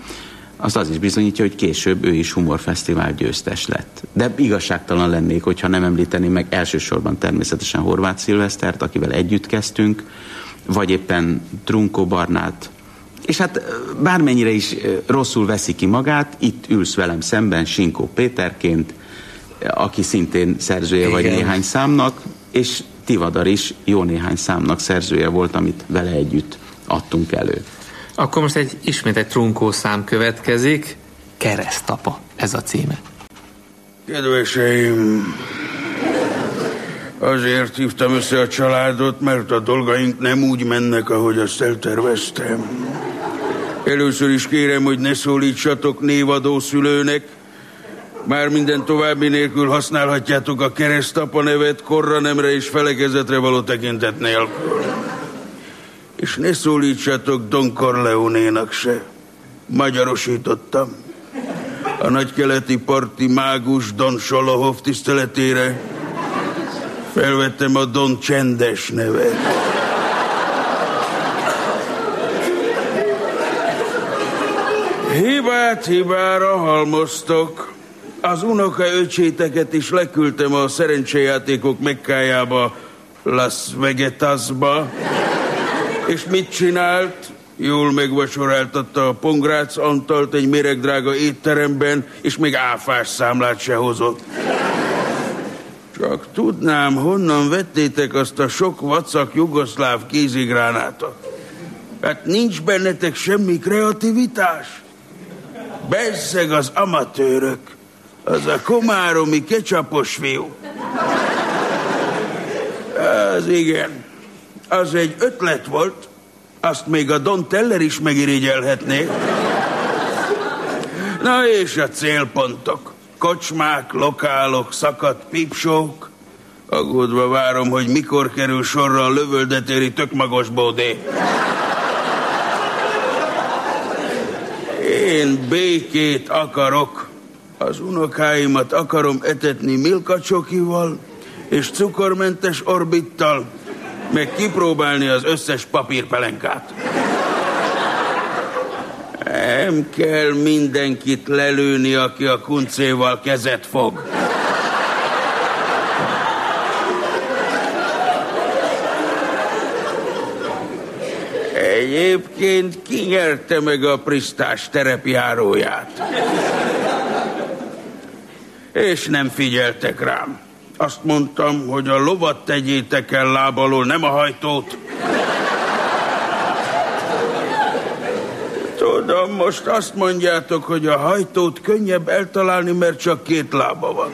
az az is bizonyítja, hogy később ő is humorfesztivál győztes lett. De igazságtalan lennék, hogyha nem említeném meg elsősorban természetesen Horváth Szilvesztert, akivel együtt kezdtünk, vagy éppen Trunkó Barnát, és hát bármennyire is rosszul veszi ki magát, itt ülsz velem szemben Sinkó Péterként, aki szintén szerzője Igen. vagy néhány számnak, és Tivadar is jó néhány számnak szerzője volt, amit vele együtt adtunk elő. Akkor most egy, ismét egy trunkó szám következik. Keresztapa, ez a címe. Kedveseim, azért hívtam össze a családot, mert a dolgaink nem úgy mennek, ahogy azt elterveztem. Először is kérem, hogy ne szólítsatok névadó szülőnek, már minden további nélkül használhatjátok a keresztapa nevet korra nemre és felekezetre való tekintet nélkül. És ne szólítsatok Don Corleone-nak se. Magyarosítottam. A nagykeleti parti mágus Don Solohov tiszteletére felvettem a Don Csendes nevet. Hibát hibára halmoztok. Az unoka öcséteket is leküldtem a szerencsejátékok Mekkájába, Las Vegetasba. És mit csinált? Jól megvacsoráltatta a Pongrác Antalt egy méregdrága étteremben, és még áfás számlát se hozott. Csak tudnám, honnan vettétek azt a sok vacak jugoszláv kézigránátot. Hát nincs bennetek semmi kreativitás? Bezzeg az amatőrök, az a komáromi kecsapos fiú. Az igen, az egy ötlet volt, azt még a Don Teller is megirigyelhetné. Na és a célpontok. Kocsmák, lokálok, szakadt pipsók. Aggódva várom, hogy mikor kerül sorra a lövöldetéri tökmagos bódé. Én békét akarok. Az unokáimat akarom etetni milkacsokival és cukormentes orbittal meg kipróbálni az összes papírpelenkát. Nem kell mindenkit lelőni, aki a kuncéval kezet fog. Egyébként kinyerte meg a Prisztás terepjáróját. És nem figyeltek rám. Azt mondtam, hogy a lovat tegyétek el lábalól, nem a hajtót. Tudom, most azt mondjátok, hogy a hajtót könnyebb eltalálni, mert csak két lába van.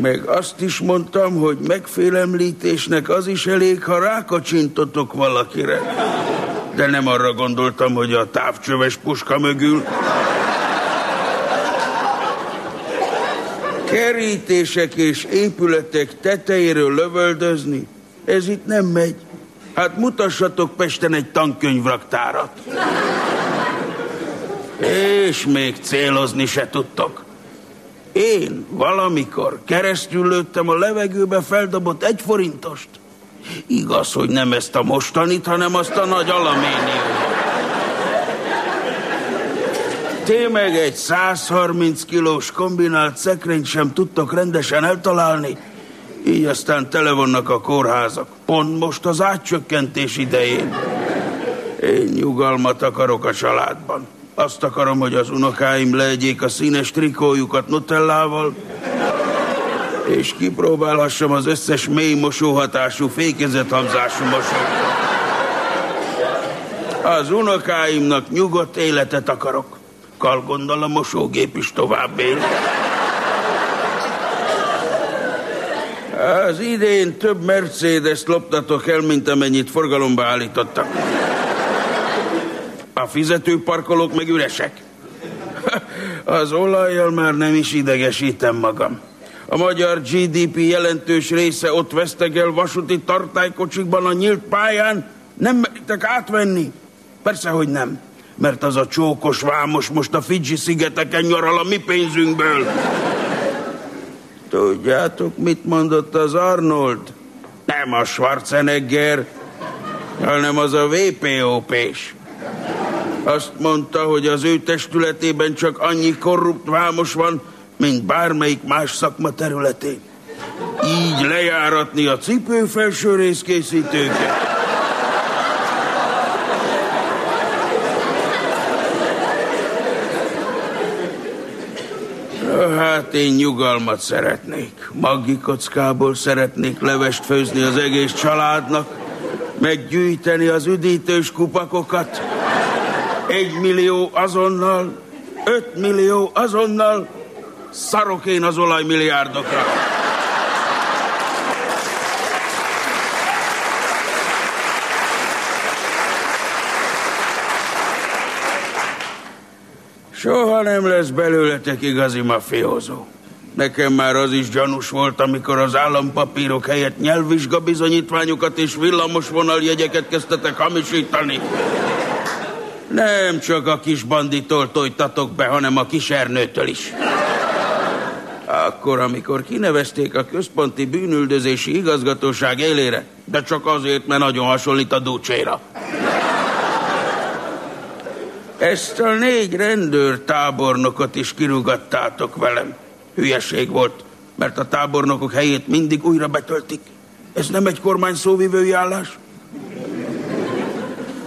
Meg azt is mondtam, hogy megfélemlítésnek az is elég, ha rákacsintotok valakire. De nem arra gondoltam, hogy a távcsöves puska mögül. Kerítések és épületek tetejéről lövöldözni, ez itt nem megy. Hát mutassatok Pesten egy tankönyvraktárat. És még célozni se tudtok. Én valamikor keresztül lőttem a levegőbe feldobott egy forintost. Igaz, hogy nem ezt a mostanit, hanem azt a nagy alaméniumot. Tényleg egy 130 kilós kombinált szekrényt sem tudtok rendesen eltalálni, így aztán tele vannak a kórházak. Pont most az átcsökkentés idején. Én nyugalmat akarok a családban. Azt akarom, hogy az unokáim legyék a színes trikójukat nutellával, és kipróbálhassam az összes mély mosóhatású, fékezethamzású mosót. Az unokáimnak nyugodt életet akarok. Kalgondal a mosógép is tovább él. Az idén több Mercedes loptatok el, mint amennyit forgalomba állítottak. A fizetőparkolók meg üresek. Az olajjal már nem is idegesítem magam. A magyar GDP jelentős része ott vesztegel vasúti tartálykocsikban a nyílt pályán. Nem meritek átvenni? Persze, hogy nem. Mert az a csókos vámos most a Fidzsi szigeteken nyaral a mi pénzünkből. Tudjátok, mit mondott az Arnold? Nem a Schwarzenegger, hanem az a VPOP-s. Azt mondta, hogy az ő testületében csak annyi korrupt vámos van, mint bármelyik más szakma területén. Így lejáratni a cipő felső részkészítőket. Hát én nyugalmat szeretnék. Maggi kockából szeretnék levest főzni az egész családnak, meggyűjteni az üdítős kupakokat. Egy millió azonnal, öt millió azonnal, szarok én az olajmilliárdokra. Soha nem lesz belőletek igazi mafiózó. Nekem már az is gyanús volt, amikor az állampapírok helyett nyelvvizsga bizonyítványokat és villamos vonaljegyeket kezdtetek hamisítani. Nem csak a kis banditól tojtatok be, hanem a kis Ernőtől is. Akkor, amikor kinevezték a központi bűnüldözési igazgatóság élére, de csak azért, mert nagyon hasonlít a Dúcséra. Ezt a négy rendőr tábornokot is kirugattátok velem. Hülyeség volt, mert a tábornokok helyét mindig újra betöltik. Ez nem egy kormány szóvivői állás?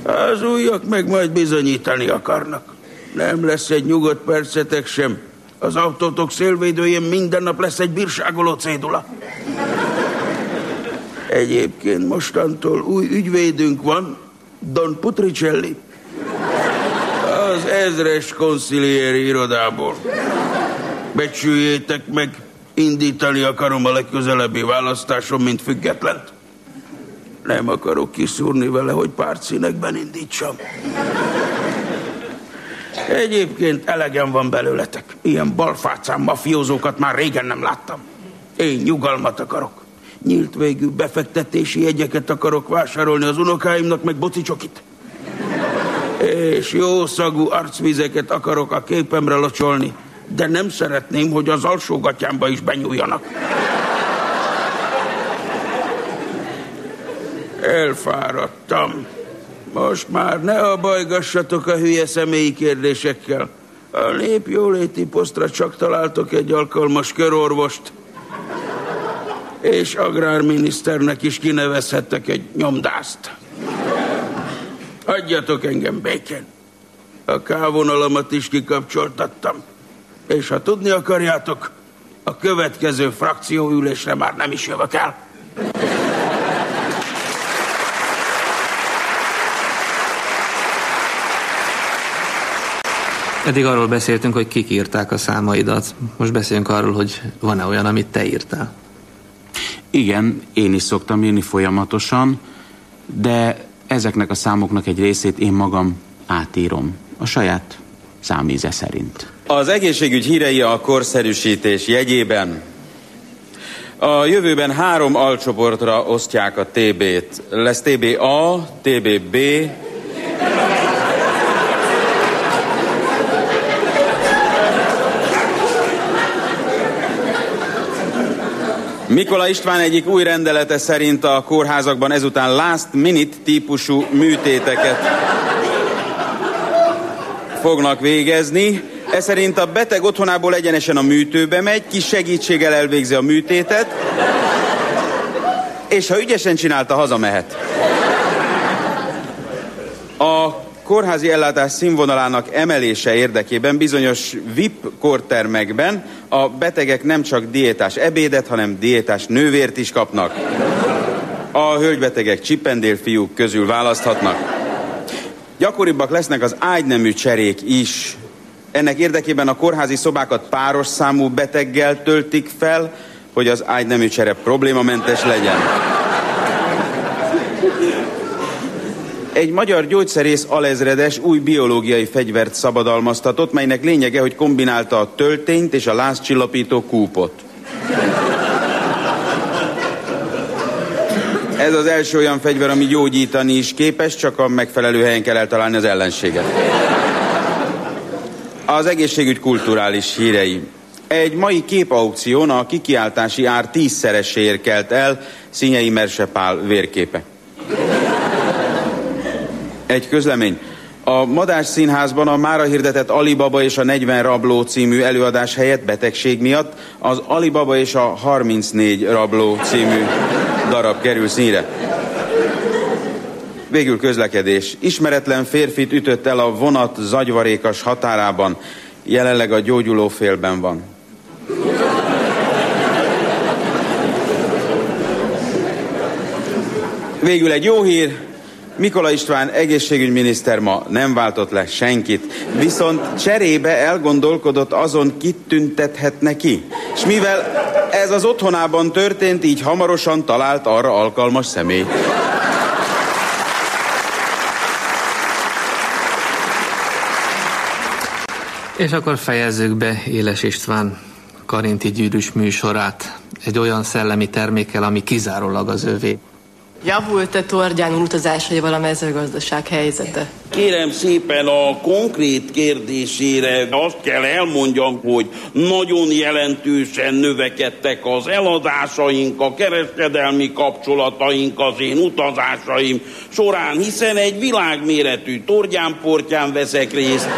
Az újak meg majd bizonyítani akarnak. Nem lesz egy nyugodt percetek sem. Az autótok szélvédőjén minden nap lesz egy bírságoló cédula. Egyébként mostantól új ügyvédünk van, Don Putricelli az ezres konciliéri irodából. Becsüljétek meg, indítani akarom a legközelebbi választáson, mint függetlent. Nem akarok kiszúrni vele, hogy pártszínekben indítsam. Egyébként elegem van belőletek. Ilyen balfácán mafiózókat már régen nem láttam. Én nyugalmat akarok. Nyílt végű befektetési jegyeket akarok vásárolni az unokáimnak, meg bocicsokit és jó szagú arcvizeket akarok a képemre locsolni, de nem szeretném, hogy az alsógatyámba is benyúljanak. Elfáradtam. Most már ne abajgassatok a hülye személyi kérdésekkel. A nép jóléti posztra csak találtok egy alkalmas körorvost, és agrárminiszternek is kinevezhettek egy nyomdászt. Adjatok engem békén. A kávonalamat is kikapcsoltattam. És ha tudni akarjátok, a következő frakcióülésre már nem is jövök el. Eddig arról beszéltünk, hogy kik írták a számaidat. Most beszélünk arról, hogy van-e olyan, amit te írtál. Igen, én is szoktam írni folyamatosan, de ezeknek a számoknak egy részét én magam átírom. A saját számíze szerint. Az egészségügy hírei a korszerűsítés jegyében. A jövőben három alcsoportra osztják a TB-t. Lesz TBA, TBB, Mikola István egyik új rendelete szerint a kórházakban ezután last minute típusú műtéteket fognak végezni. Ez szerint a beteg otthonából egyenesen a műtőbe megy, kis segítséggel elvégzi a műtétet, és ha ügyesen csinálta, hazamehet. A kórházi ellátás színvonalának emelése érdekében bizonyos VIP kortermekben a betegek nem csak diétás ebédet, hanem diétás nővért is kapnak. A hölgybetegek csipendél fiúk közül választhatnak. Gyakoribbak lesznek az ágynemű cserék is. Ennek érdekében a kórházi szobákat páros számú beteggel töltik fel, hogy az ágynemű csere problémamentes legyen. Egy magyar gyógyszerész alezredes új biológiai fegyvert szabadalmaztatott, melynek lényege, hogy kombinálta a töltényt és a lázcsillapító kúpot. Ez az első olyan fegyver, ami gyógyítani is képes, csak a megfelelő helyen kell eltalálni az ellenséget. Az egészségügy kulturális hírei. Egy mai képaukción a kikiáltási ár tízszereséért kelt el Színyei Mersepál vérképe. Egy közlemény. A Madás Színházban a mára hirdetett Alibaba és a 40 rabló című előadás helyett betegség miatt az Alibaba és a 34 rabló című darab kerül színre. Végül közlekedés. Ismeretlen férfit ütött el a vonat zagyvarékas határában. Jelenleg a gyógyuló félben van. Végül egy jó hír, Mikola István egészségügyminiszter ma nem váltott le senkit, viszont cserébe elgondolkodott azon, kit tüntethetne ki. És mivel ez az otthonában történt, így hamarosan talált arra alkalmas személy. És akkor fejezzük be Éles István Karinti gyűrűs műsorát egy olyan szellemi termékkel, ami kizárólag az övé. Javult-e Tordján utazásaival a mezőgazdaság helyzete? Kérem szépen a konkrét kérdésére azt kell elmondjam, hogy nagyon jelentősen növekedtek az eladásaink, a kereskedelmi kapcsolataink, az én utazásaim során, hiszen egy világméretű Tordján-portyán veszek részt.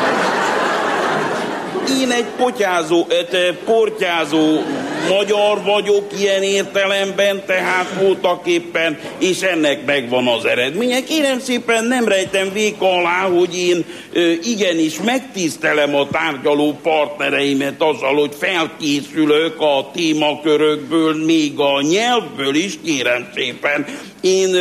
Én egy potyázó, portyázó magyar vagyok ilyen értelemben, tehát voltak éppen, és ennek megvan az eredménye. Kérem szépen nem rejtem véka alá, hogy én igenis megtisztelem a tárgyaló partnereimet azzal, hogy felkészülök a témakörökből, még a nyelvből is, kérem szépen. Én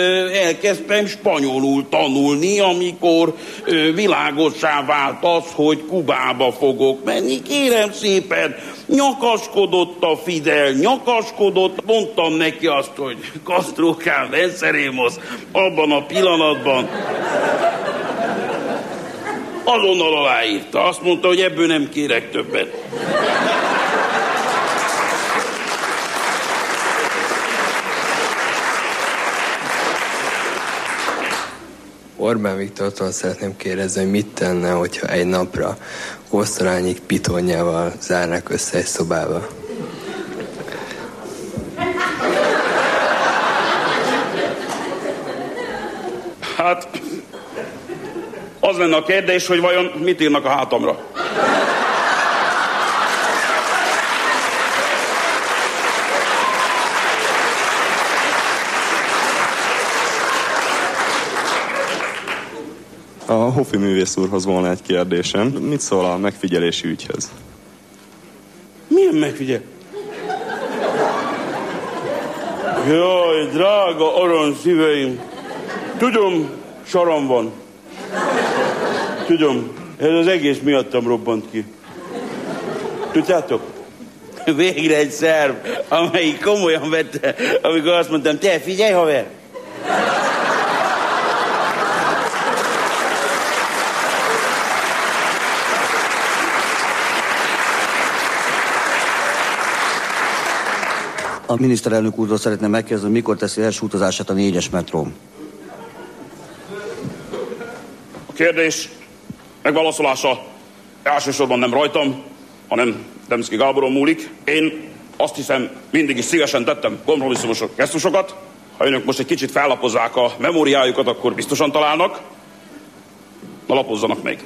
elkezdtem spanyolul tanulni, amikor ö, világossá vált az, hogy Kubába fogok menni. Kérem szépen, Nyakaskodott a Fidel, nyakaskodott, mondtam neki azt, hogy Castro Venceremos abban a pillanatban azonnal aláírta. Azt mondta, hogy ebből nem kérek többet. Orbán Viktortól szeretném kérdezni, hogy mit tenne, hogyha egy napra kosztorányik pitonjával zárnak össze egy szobába. Hát, az lenne a kérdés, hogy vajon mit írnak a hátamra. A Hofi művész úrhoz volna egy kérdésem. Mit szól a megfigyelési ügyhöz? Milyen megfigyel? Jaj, drága arany szíveim! Tudom, saram van. Tudom. Ez az egész miattam robbant ki. Tudjátok? Végre egy szerv, amelyik komolyan vette, amikor azt mondtam, te figyelj haver, A miniszterelnök úrról szeretném megkérdezni, mikor teszi első utazását a négyes metró. A kérdés megválaszolása elsősorban nem rajtam, hanem Demszki Gáboron múlik. Én azt hiszem, mindig is szívesen tettem kompromisszumos gesztusokat. Ha önök most egy kicsit fellapozzák a memóriájukat, akkor biztosan találnak. Na lapozzanak meg.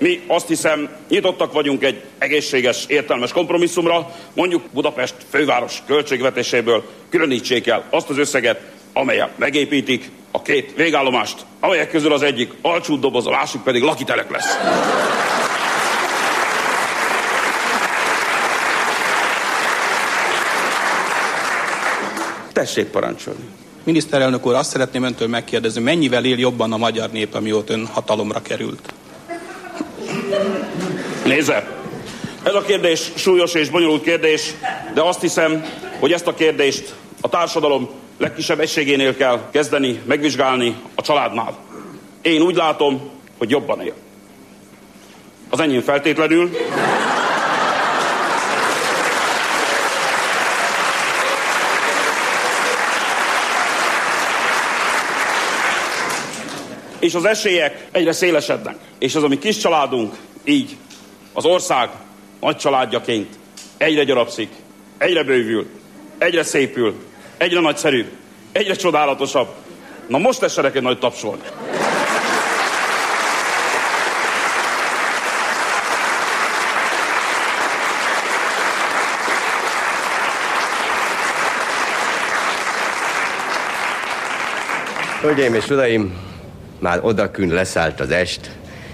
Mi azt hiszem, nyitottak vagyunk egy egészséges, értelmes kompromisszumra, mondjuk Budapest főváros költségvetéséből különítsék el azt az összeget, amelyet megépítik a két végállomást, amelyek közül az egyik alcsú doboz, a másik pedig lakitelek lesz. tessék parancsolni. Miniszterelnök úr, azt szeretném öntől megkérdezni, mennyivel él jobban a magyar nép, amióta ön hatalomra került? Nézze, ez a kérdés súlyos és bonyolult kérdés, de azt hiszem, hogy ezt a kérdést a társadalom legkisebb egységénél kell kezdeni, megvizsgálni a családnál. Én úgy látom, hogy jobban él. Az enyém feltétlenül. És az esélyek egyre szélesednek. És az a mi kis családunk így az ország nagy családjaként egyre gyarapszik, egyre bővül, egyre szépül, egyre nagyszerűbb, egyre csodálatosabb. Na most tessenek egy nagy tapsolni. Hölgyeim és uraim, már odakün leszállt az est,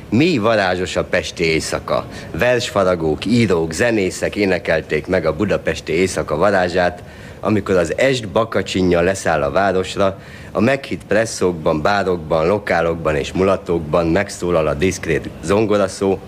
mi varázsos a pesti éjszaka. Versfaragók, írók, zenészek énekelték meg a budapesti éjszaka varázsát, amikor az est bakacsinja leszáll a városra, a meghitt presszókban, bárokban, lokálokban és mulatókban megszólal a diszkrét zongoraszó,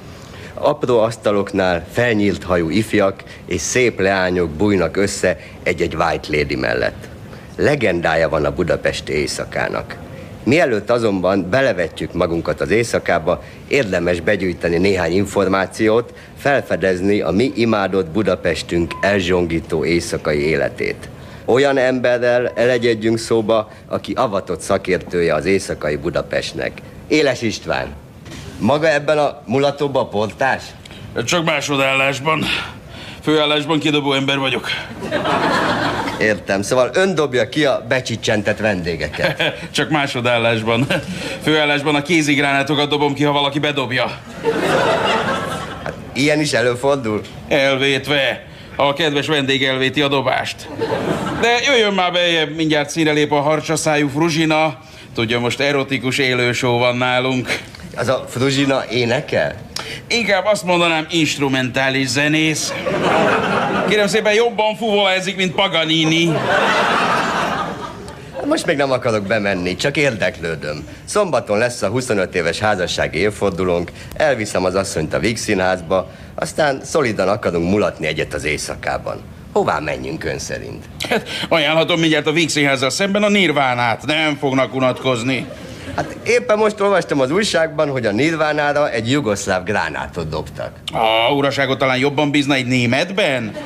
apró asztaloknál felnyílt hajú ifjak és szép leányok bújnak össze egy-egy white lady mellett. Legendája van a budapesti éjszakának. Mielőtt azonban belevetjük magunkat az éjszakába, érdemes begyűjteni néhány információt, felfedezni a mi imádott Budapestünk elzsongító éjszakai életét. Olyan emberrel elegyedjünk szóba, aki avatott szakértője az éjszakai Budapestnek. Éles István. Maga ebben a mulatóban a portás? Csak másodállásban. Főállásban kidobó ember vagyok. Értem, szóval ön dobja ki a becsicsentett vendégeket. Csak másodállásban. Főállásban a kézigránátokat dobom ki, ha valaki bedobja. Hát ilyen is előfordul? Elvétve. A kedves vendég elvéti a dobást. De jöjjön már bejebb, mindjárt színe lép a harcsaszájú Fruzsina. Tudja, most erotikus élősó van nálunk. Az a Fruzsina énekel? Inkább azt mondanám instrumentális zenész. Kérem szépen jobban fuvolázik, mint Paganini. Most még nem akarok bemenni, csak érdeklődöm. Szombaton lesz a 25 éves házassági évfordulónk, elviszem az asszonyt a Víg színházba, aztán szolidan akarunk mulatni egyet az éjszakában. Hová menjünk ön szerint? Hát, ajánlhatom mindjárt a Víg színházzal szemben a Nirvánát, nem fognak unatkozni. Hát éppen most olvastam az újságban, hogy a Nirvánára egy jugoszláv gránátot dobtak. A uraságot talán jobban bízna egy németben?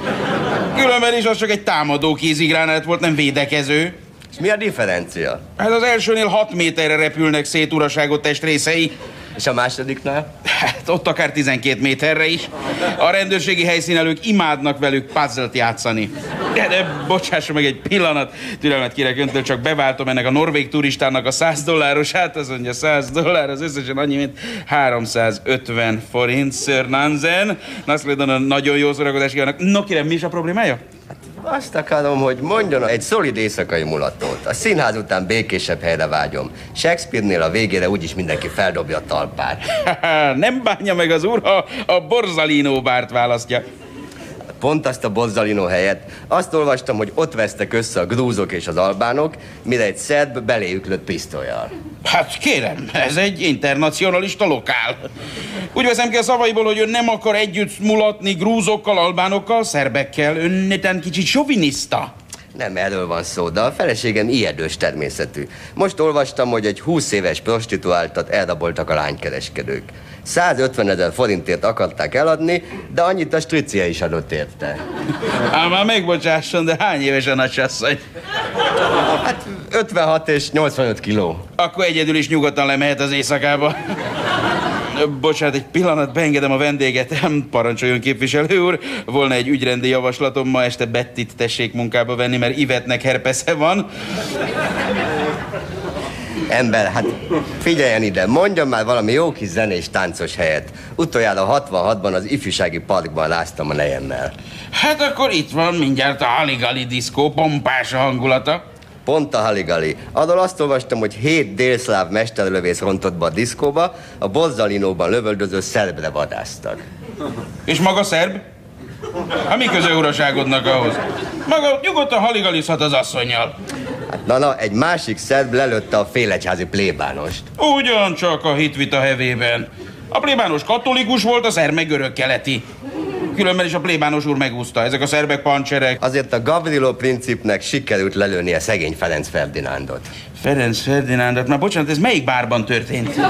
Különben is az csak egy támadó kézigránát volt, nem védekező. És mi a differencia? Hát az elsőnél 6 méterre repülnek szét uraságot testrészei. És a másodiknál? Hát ott akár 12 méterre is. A rendőrségi helyszínelők imádnak velük puzzle játszani. De, de bocsásson meg egy pillanat, türelmet kérek öntől, csak beváltom ennek a norvég turistának a 100 dollárosát, az mondja 100 dollár, az összesen annyi, mint 350 forint, Sir Nansen. Naszlédon nagyon jó szórakozást kívánok. No kérem, mi is a problémája? Azt akarom, hogy mondjon egy szolid éjszakai mulatót. A színház után békésebb helyre vágyom. Shakespeare-nél a végére úgyis mindenki feldobja a talpát. Nem bánja meg az úr, ha a Borzalino bárt választja. Pont azt a Bozzalino helyet. Azt olvastam, hogy ott vesztek össze a grúzok és az albánok, mire egy szerb beléjük lőtt pisztolyjal. Hát kérem, ez egy internacionalista lokál. Úgy veszem ki a szavaiból, hogy ön nem akar együtt mulatni grúzokkal, albánokkal, szerbekkel. Ön neten kicsit soviniszta. Nem erről van szó, de a feleségem ijedős természetű. Most olvastam, hogy egy 20 éves prostituáltat elraboltak a lánykereskedők. 150 ezer forintért akarták eladni, de annyit a stricia is adott érte. Ám már megbocsásson, de hány éves a nagysasszony? Hát 56 és 85 kiló. Akkor egyedül is nyugodtan lemehet az éjszakába. Bocsánat, egy pillanat, beengedem a vendéget. Parancsoljon képviselő úr. Volna egy ügyrendi javaslatom, ma este Bettit tessék munkába venni, mert Ivetnek herpesze van. Ember, hát figyeljen ide, mondjon már valami jó kis zenés táncos helyet. Utoljára 66-ban az ifjúsági parkban láztam a nejemmel. Hát akkor itt van mindjárt a Haligali diszkó, pompás a hangulata. Pont a Haligali. Arról azt olvastam, hogy hét délszláv mesterlövész rontott be a diszkóba, a Bozzalinóban lövöldöző szerbre vadáztak. És maga szerb? Hát mi köze uraságodnak ahhoz? Maga nyugodtan haligalizhat az asszonyjal. Na, na, egy másik szerb lelőtte a félegyházi plébánost. Ugyancsak a hitvita hevében. A plébános katolikus volt, a szerb meg görög keleti. Különben is a plébános úr megúszta. Ezek a szerbek pancserek. Azért a Gavrilo principnek sikerült lelőnie szegény Ferenc Ferdinándot. Ferenc Ferdinándot? Na bocsánat, ez melyik bárban történt?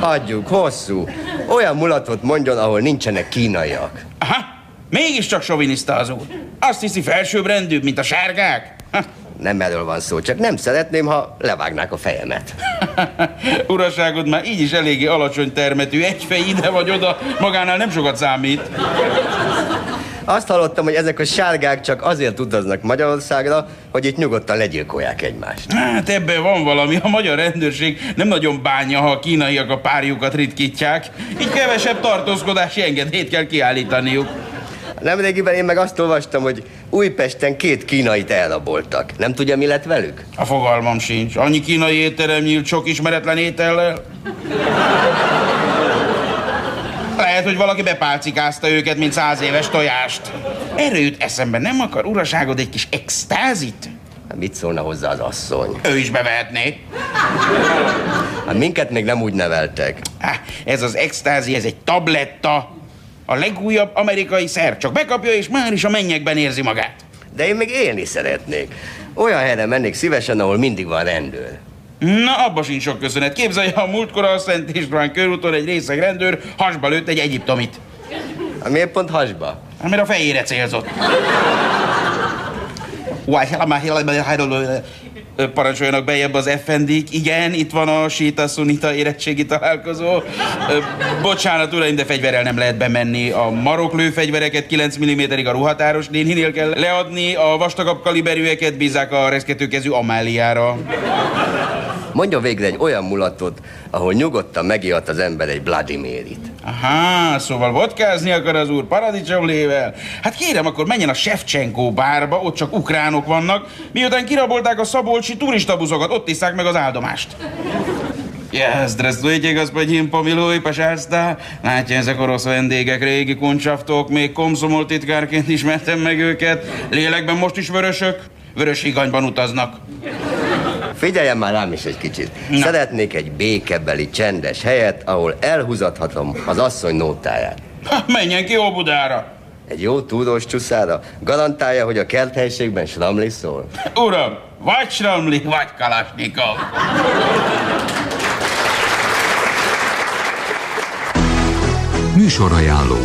Adjuk, hosszú. Olyan mulatot mondjon, ahol nincsenek kínaiak. Aha, mégiscsak soviniszta az úr. Azt hiszi felsőbbrendűbb, mint a sárgák? Ha. Nem erről van szó, csak nem szeretném, ha levágnák a fejemet. Uraságod már így is eléggé alacsony termetű, egy fej ide vagy oda, magánál nem sokat számít. Azt hallottam, hogy ezek a sárgák csak azért utaznak Magyarországra, hogy itt nyugodtan legyilkolják egymást. Hát ebben van valami. A magyar rendőrség nem nagyon bánja, ha a kínaiak a párjukat ritkítják. Így kevesebb tartózkodási engedélyt kell kiállítaniuk. Nemrégiben én meg azt olvastam, hogy Újpesten két kínait elraboltak. Nem tudja, mi lett velük? A fogalmam sincs. Annyi kínai étterem nyílt sok ismeretlen étellel. Lehet, hogy valaki bepálcikázta őket, mint száz éves tojást. Erről jut eszembe, nem akar uraságod egy kis extázit? Hát mit szólna hozzá az asszony? Ő is bevehetné. Hát minket még nem úgy neveltek. Há, ez az extázi, ez egy tabletta. A legújabb amerikai szer. Csak bekapja, és már is a mennyekben érzi magát. De én még élni szeretnék. Olyan helyre mennék szívesen, ahol mindig van rendőr. Na, abba sincs sok köszönet. Képzelje, a múltkor a Szent István körúton egy részeg rendőr hasba lőtt egy egyiptomit. Hát miért pont hasba? Hát, mert a fejére célzott. Parancsoljanak bejebb az effendik. Igen, itt van a Sita Sunita érettségi találkozó. Bocsánat, uraim, de fegyverrel nem lehet bemenni. A marok lőfegyvereket 9 mm-ig a ruhatáros nénhinél kell leadni, a vastagabb kaliberűeket bízák a reszketőkezű Amáliára. Mondjon végre egy olyan mulatot, ahol nyugodtan megihat az ember egy Vladimirit. Aha, szóval vodkázni akar az úr paradicsomlével? Hát kérem, akkor menjen a Shevchenko bárba, ott csak ukránok vannak, miután kirabolták a szabolcsi turistabuszokat, ott iszák meg az áldomást. Ja, здравствуйте, господин Помилуй, пожалуйста. Látja, ezek orosz vendégek, régi kuncsaftok, még komszomol titkárként ismertem meg őket. Lélekben most is vörösök, vörös higanyban utaznak. Figyeljen már rám is egy kicsit. Na. Szeretnék egy békebeli, csendes helyet, ahol elhúzathatom az asszony nótáját. Ha, menjen ki Óbudára! Egy jó túrós csuszára garantálja, hogy a kerthelyiségben sramli szól? Uram, vagy sramli, vagy kalasnikov. Műsorajánló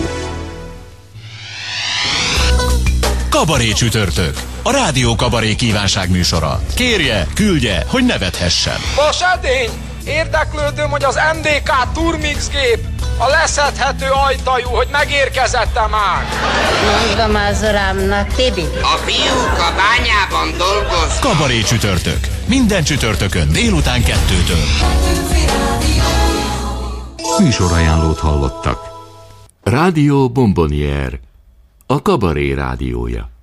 Kabaré csütörtök. A Rádió Kabaré kívánság műsora. Kérje, küldje, hogy nevethessen. Most edény! Érdeklődöm, hogy az MDK Turmix gép a leszedhető ajtajú, hogy megérkezette már. Mondom az urámnak, Tibi. A fiúk a bányában dolgoznak. Kabaré csütörtök. Minden csütörtökön délután kettőtől. Műsorajánlót hallottak. Rádió Bombonier, a kabaré rádiója.